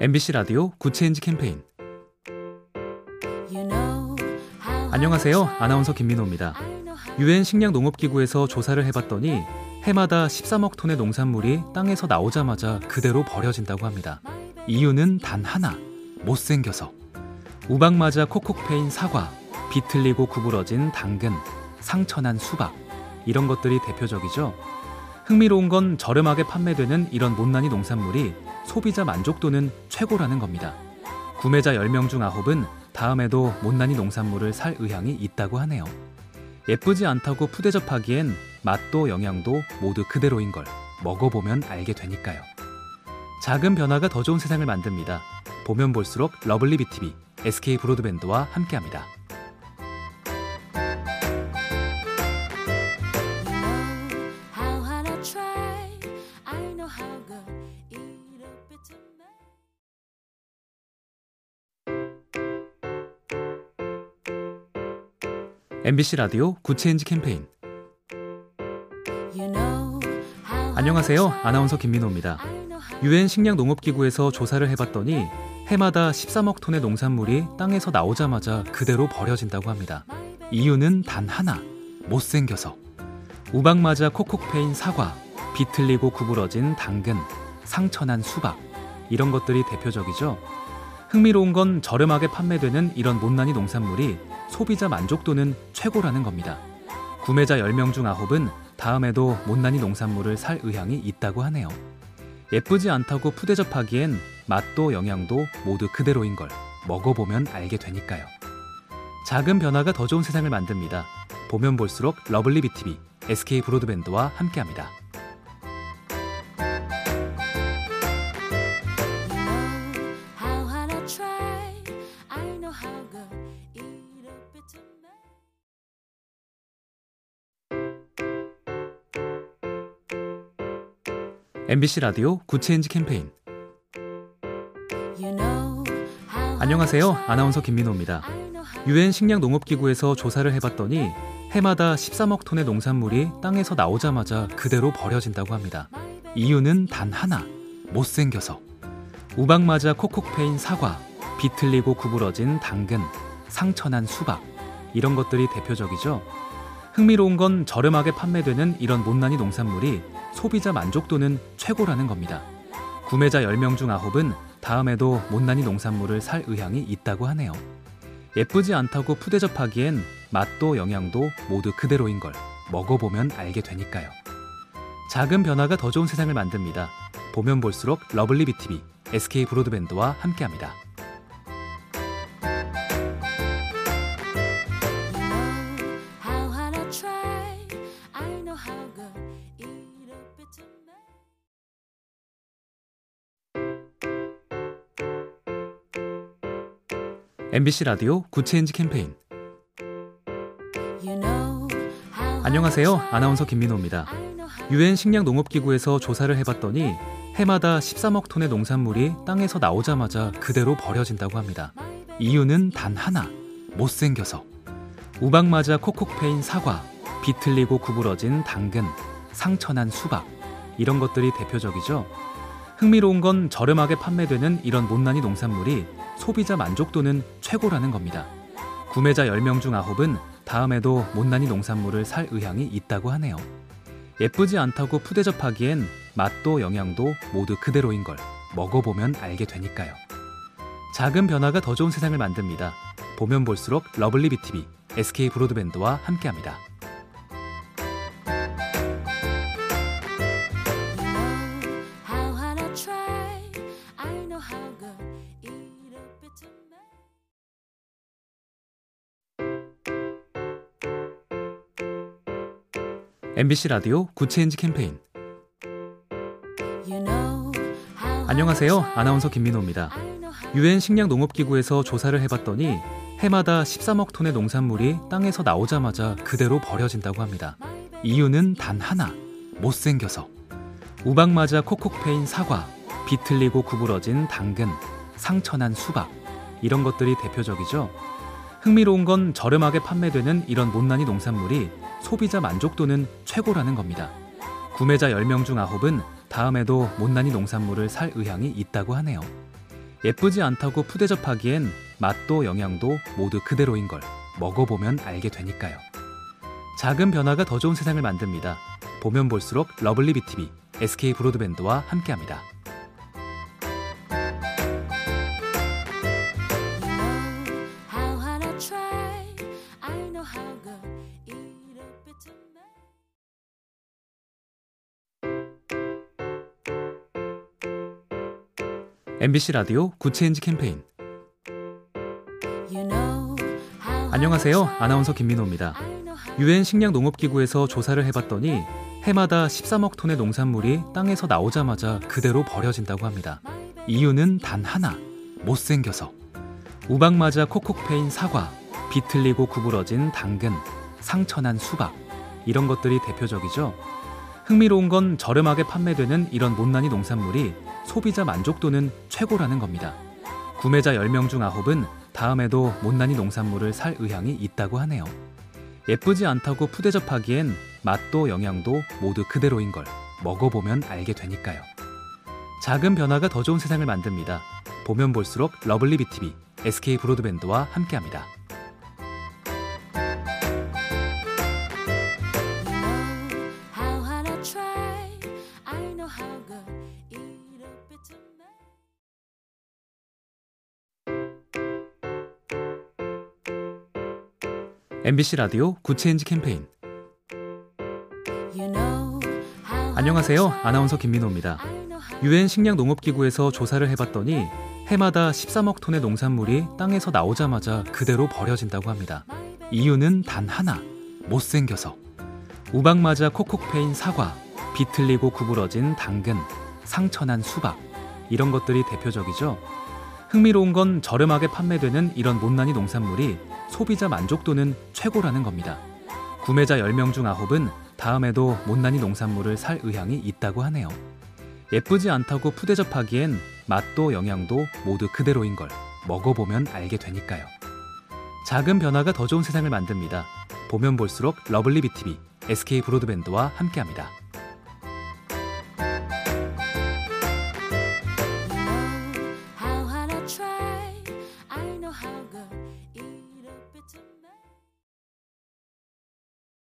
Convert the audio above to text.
MBC 라디오 Good Change 캠페인 안녕하세요. 아나운서 김민호입니다. 유엔 식량 농업기구에서 조사를 해봤더니 해마다 13억 톤의 농산물이 땅에서 나오자마자 그대로 버려진다고 합니다. 이유는 단 하나, 못생겨서. 우박 맞아 콕콕 패인 사과, 비틀리고 구부러진 당근, 상처난 수박, 이런 것들이 대표적이죠. 흥미로운 건 저렴하게 판매되는 이런 못난이 농산물이 소비자 만족도는 최고라는 겁니다. 구매자 10명 중 9은 다음에도 못난이 농산물을 살 의향이 있다고 하네요. 예쁘지 않다고 푸대접하기엔 맛도 영양도 모두 그대로인 걸 먹어보면 알게 되니까요. 작은 변화가 더 좋은 세상을 만듭니다. 보면 볼수록 lovely B tv SK 브로드밴드와 함께합니다. MBC 라디오 Good Change 캠페인 안녕하세요. 아나운서 김민호입니다. 유엔 식량 농업기구에서 조사를 해봤더니 해마다 13억 톤의 농산물이 땅에서 나오자마자 그대로 버려진다고 합니다. 이유는 단 하나, 못생겨서. 우박 맞아 콕콕 패인 사과, 비틀리고 구부러진 당근, 상처난 수박, 이런 것들이 대표적이죠. 흥미로운 건 저렴하게 판매되는 이런 못난이 농산물이 소비자 만족도는 최고라는 겁니다. 구매자 10명 중 9은 다음에도 못난이 농산물을 살 의향이 있다고 하네요. 예쁘지 않다고 푸대접하기엔 맛도 영양도 모두 그대로인 걸 먹어보면 알게 되니까요. 작은 변화가 더 좋은 세상을 만듭니다. 보면 볼수록 lovely B tv SK 브로드밴드와 함께합니다. MBC 라디오 Good Change 캠페인 안녕하세요. 아나운서 김민호입니다. 유엔 식량 농업기구에서 조사를 해봤더니 해마다 13억 톤의 농산물이 땅에서 나오자마자 그대로 버려진다고 합니다. 이유는 단 하나, 못생겨서. 우박 맞아 콕콕 패인 사과, 비틀리고 구부러진 당근, 상처난 수박, 이런 것들이 대표적이죠. 흥미로운 건 저렴하게 판매되는 이런 못난이 농산물이 소비자 만족도는 최고라는 겁니다. 구매자 10명 중 9은 다음에도 못난이 농산물을 살 의향이 있다고 하네요. 예쁘지 않다고 푸대접하기엔 맛도 영양도 모두 그대로인 걸 먹어보면 알게 되니까요. 작은 변화가 더 좋은 세상을 만듭니다. 보면 볼수록 lovely B tv SK 브로드밴드와 함께합니다. MBC 라디오 Good Change 캠페인 안녕하세요. 아나운서 김민호입니다. 유엔 식량 농업 기구에서 조사를 해 봤더니 해마다 13억 톤의 농산물이 땅에서 나오자마자 그대로 버려진다고 합니다. 이유는 단 하나, 못생겨서. 우박 맞아 콕콕 패인 사과, 비틀리고 구부러진 당근, 상처난 수박, 이런 것들이 대표적이죠. 흥미로운 건 저렴하게 판매되는 이런 못난이 농산물이 소비자 만족도는 최고라는 겁니다. 구매자 10명 중 9은 다음에도 못난이 농산물을 살 의향이 있다고 하네요. 예쁘지 않다고 푸대접하기엔 맛도 영양도 모두 그대로인 걸 먹어보면 알게 되니까요. 작은 변화가 더 좋은 세상을 만듭니다. 보면 볼수록 lovely B tv SK 브로드밴드와 함께합니다. MBC 라디오 Good Change 캠페인 안녕하세요. 아나운서 김민호입니다. 유엔 식량 농업기구에서 조사를 해봤더니 해마다 13억 톤의 농산물이 땅에서 나오자마자 그대로 버려진다고 합니다. 이유는 단 하나, 못생겨서. 우박 맞아 콕콕 패인 사과, 비틀리고 구부러진 당근, 상처난 수박, 이런 것들이 대표적이죠. 흥미로운 건 저렴하게 판매되는 이런 못난이 농산물이 소비자 만족도는 최고라는 겁니다. 구매자 10명 중 9은 다음에도 못난이 농산물을 살 의향이 있다고 하네요. 예쁘지 않다고 푸대접하기엔 맛도 영양도 모두 그대로인 걸 먹어보면 알게 되니까요. 작은 변화가 더 좋은 세상을 만듭니다. 보면 볼수록 lovely B tv SK 브로드밴드와 함께합니다. MBC 라디오 Good Change 캠페인 안녕하세요. 아나운서 김민호입니다. 유엔 식량 농업기구에서 조사를 해봤더니 해마다 13억 톤의 농산물이 땅에서 나오자마자 그대로 버려진다고 합니다. 이유는 단 하나. 못생겨서. 우박 맞아 콕콕 패인 사과, 비틀리고 구부러진 당근, 상처난 수박. 이런 것들이 대표적이죠. 흥미로운 건 저렴하게 판매되는 이런 못난이 농산물이 소비자 만족도는 최고라는 겁니다. 구매자 10명 중 9은 다음에도 못난이 농산물을 살 의향이 있다고 하네요. 예쁘지 않다고 푸대접하기엔 맛도 영양도 모두 그대로인 걸 먹어보면 알게 되니까요. 작은 변화가 더 좋은 세상을 만듭니다. 보면 볼수록 lovely B tv SK 브로드밴드와 함께합니다. MBC 라디오 Good Change 캠페인 안녕하세요. 아나운서 김민호입니다. 유엔 식량 농업기구에서 조사를 해봤더니 해마다 13억 톤의 농산물이 땅에서 나오자마자 그대로 버려진다고 합니다. 이유는 단 하나. 못생겨서. 우박 맞아 콕콕 패인 사과, 비틀리고 구부러진 당근, 상처난 수박. 이런 것들이 대표적이죠. 흥미로운 건 저렴하게 판매되는 이런 못난이 농산물이 소비자 만족도는 최고라는 겁니다. 구매자 10명 중 9은 다음에도 못난이 농산물을 살 의향이 있다고 하네요. 예쁘지 않다고 푸대접하기엔 맛도 영양도 모두 그대로인 걸 먹어보면 알게 되니까요. 작은 변화가 더 좋은 세상을 만듭니다. 보면 볼수록 lovely B tv SK 브로드밴드와 함께합니다.